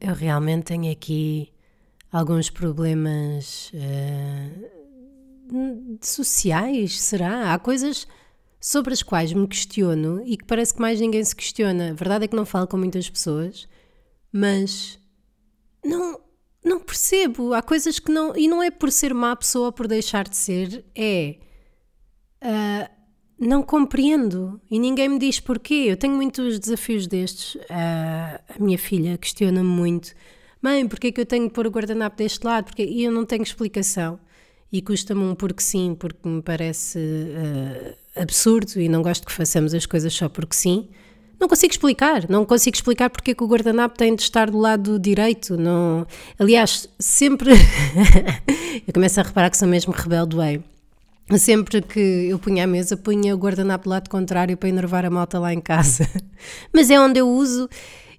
Eu realmente tenho aqui alguns problemas eh, sociais, será? Há coisas sobre as quais me questiono e que parece que mais ninguém se questiona. A verdade é que não falo com muitas pessoas, mas não, não percebo. Há coisas que não. E não é por ser má pessoa ou por deixar de ser, é. Ah, não compreendo e ninguém me diz porquê. Eu tenho muitos desafios destes. Ah, a minha filha questiona-me muito: Mãe, porquê que eu tenho que pôr o guardanapo deste lado? Porque... E eu não tenho explicação. E custa-me um porque sim, porque me parece ah, absurdo e não gosto que façamos as coisas só porque sim. Não consigo explicar, não consigo explicar porque é que o guardanapo tem de estar do lado direito. Não... Aliás, sempre. eu começo a reparar que sou mesmo rebelde, way. Sempre que eu punha a mesa, punha o guardanapo do lado contrário para enervar a malta lá em casa. Mas é onde eu uso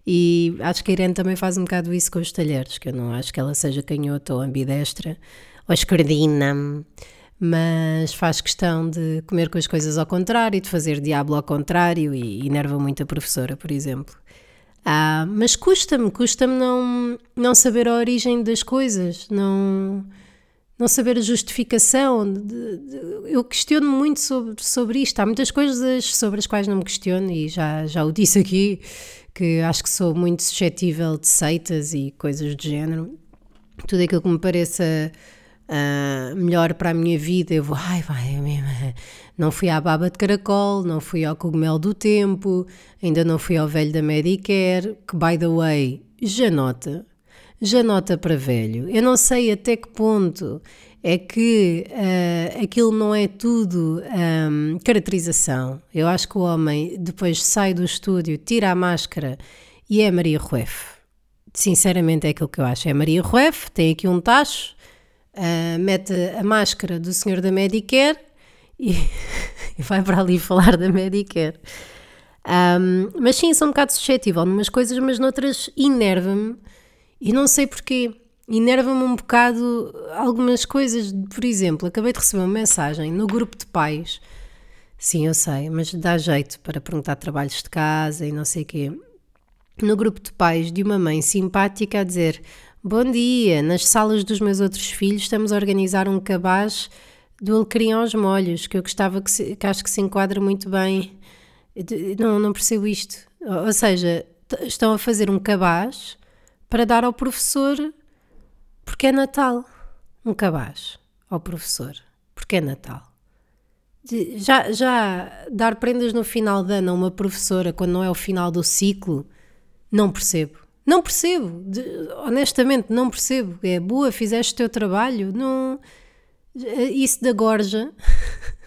e acho que a Irene também faz um bocado isso com os talheres, que eu não acho que ela seja canhota ou ambidestra ou esquerdina, mas faz questão de comer com as coisas ao contrário, de fazer diabo ao contrário e enerva muito a professora, por exemplo. Ah, mas custa-me, custa-me não, não saber a origem das coisas, não não saber a justificação. de- de- eu questiono muito sobre, sobre isto. Há muitas coisas sobre as quais não me questiono e já, já o disse aqui, que acho que sou muito suscetível de seitas e coisas do género. Tudo aquilo que me pareça ah, melhor para a minha vida, eu vou, ai, vai, é. Não fui à baba de caracol, não fui ao cogumelo do tempo, ainda não fui ao velho da Medicare, que, by the way, já nota, já nota para velho. Eu não sei até que ponto é que ah, aquilo não é tudo ahm, caracterização. Eu acho que o homem depois sai do estúdio, tira a máscara e é Maria Rueff. Sinceramente é aquilo que eu acho. É Maria Rueff, tem aqui um tacho, ah, mete a máscara do senhor da Medicare e, e vai para ali falar da Medicare. Ahm, mas sim, sou um bocado suscetível numas coisas, mas noutras enerva-me e não sei porquê. Enerva-me um bocado algumas coisas. Por exemplo, acabei de receber uma mensagem no grupo de pais. Sim, eu sei, mas dá jeito para perguntar trabalhos de casa e não sei o quê. No grupo de pais de uma mãe simpática a dizer: Bom dia, nas salas dos meus outros filhos estamos a organizar um cabaz do alecrim aos molhos, que eu gostava que, se- que acho que se enquadra muito bem. Não, não percebo isto. Ou seja, estão a fazer um cabaz para dar ao professor porque é Natal. Um cabaz ao professor porque é Natal. Já, já dar prendas no final de ano a uma professora quando não é o final do ciclo, não percebo. Não percebo. De- honestamente, não percebo. É boa, fizeste o teu trabalho. Não, isso da gorja.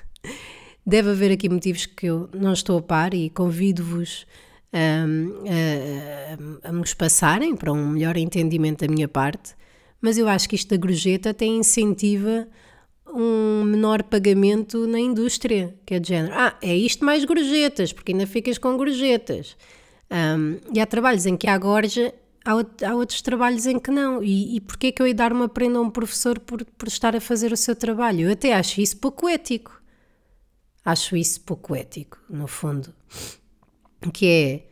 Deve haver aqui motivos que eu não estou a par e convido-vos a, a, a me passarem para um melhor entendimento da minha parte. Mas eu acho que isto da gorjeta até incentiva um menor pagamento na indústria, que é de género, ah, é isto mais gorjetas, porque ainda ficas com gorjetas. Hum, e há trabalhos em que há gorja, há, há outros trabalhos em que não. E, e porquê que eu ia dar uma prenda a um professor por, por estar a fazer o seu trabalho? Eu até acho isso pouco ético. Acho isso pouco ético, no fundo. Que é.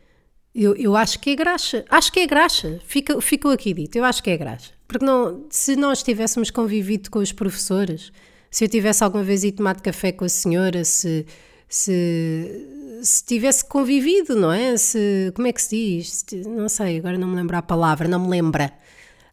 Eu, eu acho que é graxa. Acho que é graxa. Fica, ficou aqui dito. Eu acho que é graxa. Porque não, se nós tivéssemos convivido com os professores, se eu tivesse alguma vez ido tomar café com a senhora, se, se, se tivesse convivido, não é? Se, como é que se diz? Não sei, agora não me lembro a palavra, não me lembra.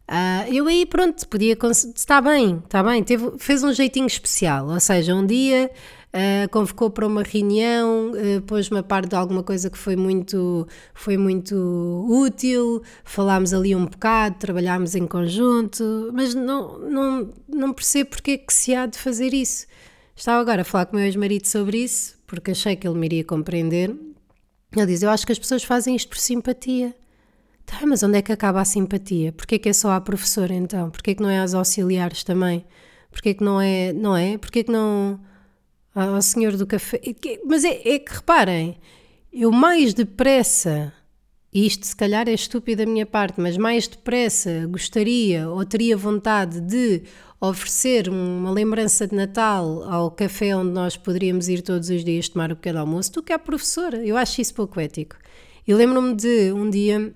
Ah, eu aí, pronto, podia. Está bem, está bem. Teve, fez um jeitinho especial. Ou seja, um dia ah, convocou para uma reunião, ah, pôs-me a par de alguma coisa que foi muito, foi muito útil. Falámos ali um bocado, trabalhámos em conjunto, mas não, não, não percebo porque é que se há de fazer isso. Estava agora a falar com o meu ex-marido sobre isso, porque achei que ele me iria compreender. Ele diz: Eu acho que as pessoas fazem isto por simpatia. Tá, mas onde é que acaba a simpatia? Porquê que é só à professora então? Porquê que não é às auxiliares também? Porquê que não é, não é? Porquê que não ao senhor do café? Mas é, é que reparem, eu mais depressa e isto se calhar é estúpido da minha parte, mas mais depressa gostaria ou teria vontade de oferecer uma lembrança de Natal ao café onde nós poderíamos ir todos os dias tomar o pequeno almoço do que à professora. Eu acho isso pouco ético. E lembro-me de um dia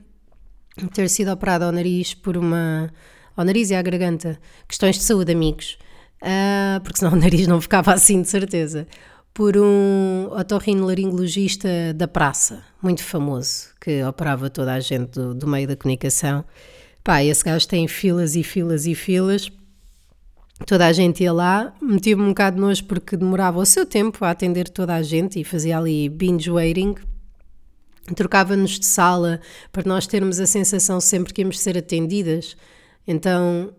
ter sido operada ao nariz por uma. ao nariz e à garganta, questões de saúde, amigos, uh, porque senão o nariz não ficava assim, de certeza, por um otorrinolaringologista da praça, muito famoso, que operava toda a gente do, do meio da comunicação. Pá, esse gajo tem filas e filas e filas. Toda a gente ia lá, metia-me um bocado de nojo porque demorava o seu tempo a atender toda a gente e fazia ali binge waiting, trocava-nos de sala para nós termos a sensação sempre que íamos ser atendidas. Então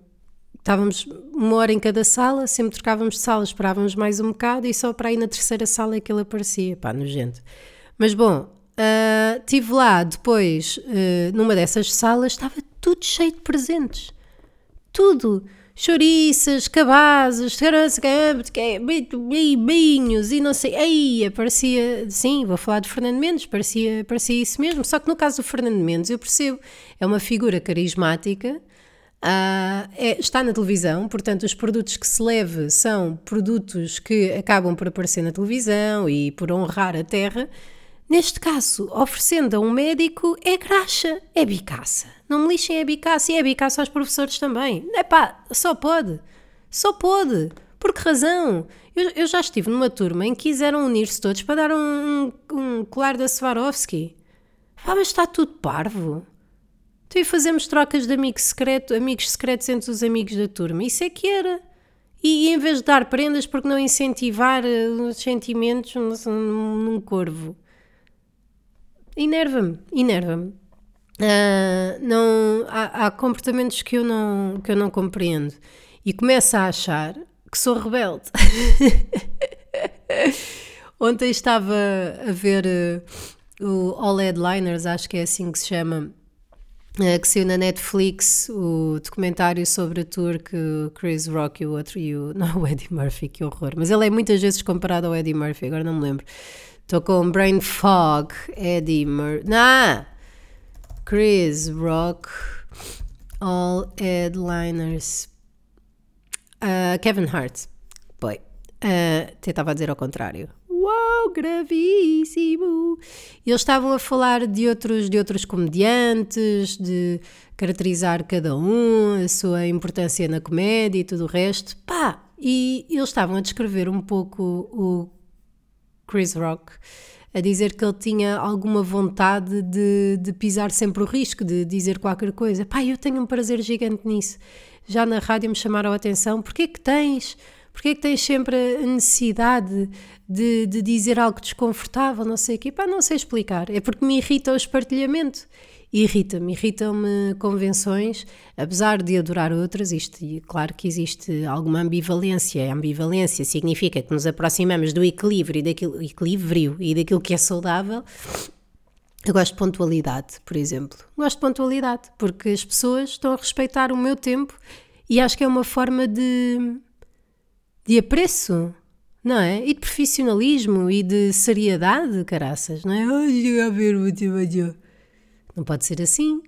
estávamos uma hora em cada sala, sempre trocávamos de sala, esperávamos mais um bocado e só para aí na terceira sala é que ele aparecia. Pá, nojento. Mas bom, uh, estive lá depois, uh, numa dessas salas, estava tudo cheio de presentes. Tudo chouriças, cabazes, binhos e não sei. Aí parecia, sim, vou falar de Fernando Mendes, parecia, parecia isso mesmo. Só que no caso do Fernando Mendes, eu percebo, é uma figura carismática. Uh, é, está na televisão, portanto, os produtos que se leve são produtos que acabam por aparecer na televisão e por honrar a terra. Neste caso, oferecendo a um médico é graxa, é bicaça. Não me lixem é bicaça e é bicaça aos professores também. É pá, só pode. Só pode. Por que razão? Eu, eu já estive numa turma em que quiseram unir-se todos para dar um, um, um colar da Swarovski. Ah, mas está tudo parvo. Então e fazemos trocas de amigos, secreto, amigos secretos entre os amigos da turma. Isso é que era. E, e em vez de dar prendas, porque não incentivar eh, os sentimentos num, num corvo? enerva-me, enerva-me. Uh, não, há, há, comportamentos que eu, não, que eu não compreendo e começo a achar que sou rebelde. Ontem estava a ver uh, o All Headliners, acho que é assim que se chama, que saiu na Netflix o documentário sobre a tour que Chris Rock e o outro, e o, não o Eddie Murphy, que horror, mas ele é muitas vezes comparado ao Eddie Murphy, agora não me lembro. Estou com Brain Fog, Eddie Murphy. Nah! Chris Rock, All Headliners. Uh, Kevin Hart. Boy. Uh, estava a dizer ao contrário. Uau, gravíssimo! Eles estavam a falar de outros, de outros comediantes, de caracterizar cada um, a sua importância na comédia e tudo o resto. Pá! E eles estavam a descrever um pouco o Chris Rock, a dizer que ele tinha alguma vontade de, de pisar sempre o risco, de dizer qualquer coisa. Pai, eu tenho um prazer gigante nisso. Já na rádio me chamaram a atenção, porquê que tens... Porquê que tens sempre a necessidade de, de dizer algo desconfortável, não sei o quê? Pá, não sei explicar. É porque me irrita o espartilhamento irrita-me, irritam-me convenções, apesar de adorar outras, isto, claro que existe alguma ambivalência, a ambivalência significa que nos aproximamos do equilíbrio e daquilo, equilíbrio e daquilo que é saudável, eu gosto de pontualidade, por exemplo. Gosto de pontualidade, porque as pessoas estão a respeitar o meu tempo e acho que é uma forma de, de apreço, não é? E de profissionalismo e de seriedade, caraças, não é? Ai, a ver, não pode ser assim.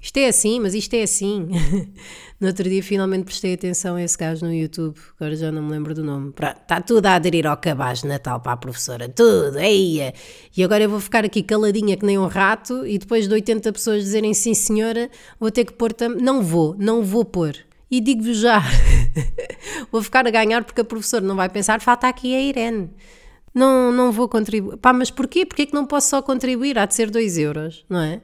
Isto é assim, mas isto é assim. no outro dia finalmente prestei atenção a esse gajo no YouTube, agora já não me lembro do nome. Está tudo a aderir ao cabaz de Natal para a professora, tudo, eia! E agora eu vou ficar aqui caladinha que nem um rato e depois de 80 pessoas dizerem sim senhora, vou ter que pôr também. Não vou, não vou pôr. E digo-vos já, vou ficar a ganhar porque a professora não vai pensar, falta aqui a Irene não, não vou contribuir. Pá, mas porquê? Porquê que não posso só contribuir? Há de ser 2 euros, não é?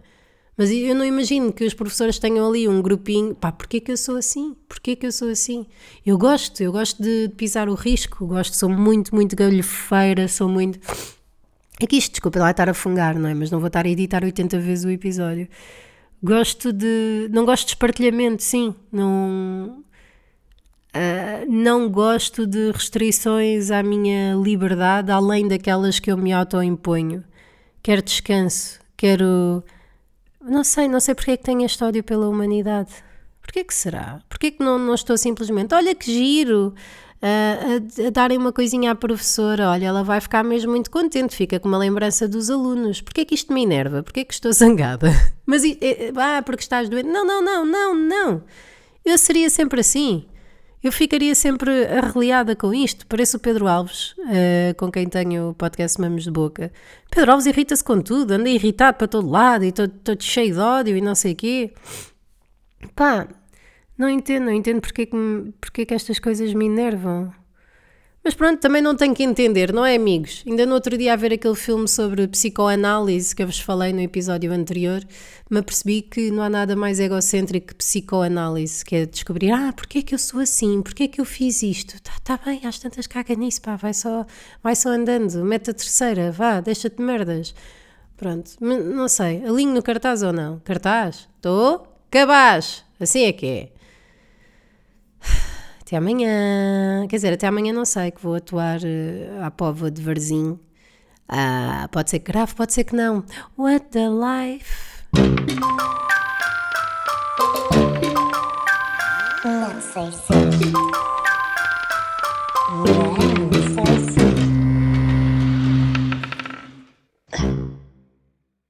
Mas eu não imagino que os professores tenham ali um grupinho. Pá, porquê que eu sou assim? Porquê que eu sou assim? Eu gosto, eu gosto de pisar o risco, gosto, sou muito, muito galhofeira, sou muito. Que isto, desculpa lá estar a fungar, não é? Mas não vou estar a editar 80 vezes o episódio. Gosto de. Não gosto de espartilhamento, sim. Não. Uh, não gosto de restrições à minha liberdade além daquelas que eu me autoimponho. Quero descanso, quero. Não sei, não sei porque é que tenho este ódio pela humanidade. Porquê que será? Porquê que não, não estou simplesmente, olha que giro, a, a, darem uma coisinha à professora, olha, ela vai ficar mesmo muito contente, fica com uma lembrança dos alunos. Porquê que isto me enerva? Porquê que estou zangada? Mas, ah, porque estás doente? Não, não, não, não, não. Eu seria sempre assim. Eu ficaria sempre arreliada com isto. Parece o Pedro Alves, uh, com quem tenho o podcast Mamos de Boca. Pedro Alves irrita-se com tudo, anda irritado para todo lado e todo, cheio de ódio e não sei o quê. Pá, não entendo, não entendo porque, que, porque que estas coisas me enervam. Mas pronto, também não tenho que entender, não é, amigos? Ainda no outro dia a ver aquele filme sobre psicoanálise que eu vos falei no episódio anterior, me apercebi que não há nada mais egocêntrico que psicoanálise, que é descobrir, ah, porquê é que eu sou assim? Porquê é que eu fiz isto? Tá, tá bem, às tantas caga nisso, pá, vai só, vai só andando, mete a terceira, vá, deixa-te merdas. Pronto, não sei, alinho no cartaz ou não? Cartaz? Estou? Cabaz! Assim é que é. Até amanhã. Quer dizer, até amanhã não sei que vou atuar uh, à pova de Varzim. Uh, pode ser que grave, pode ser que não. What the life? Não sei se. É.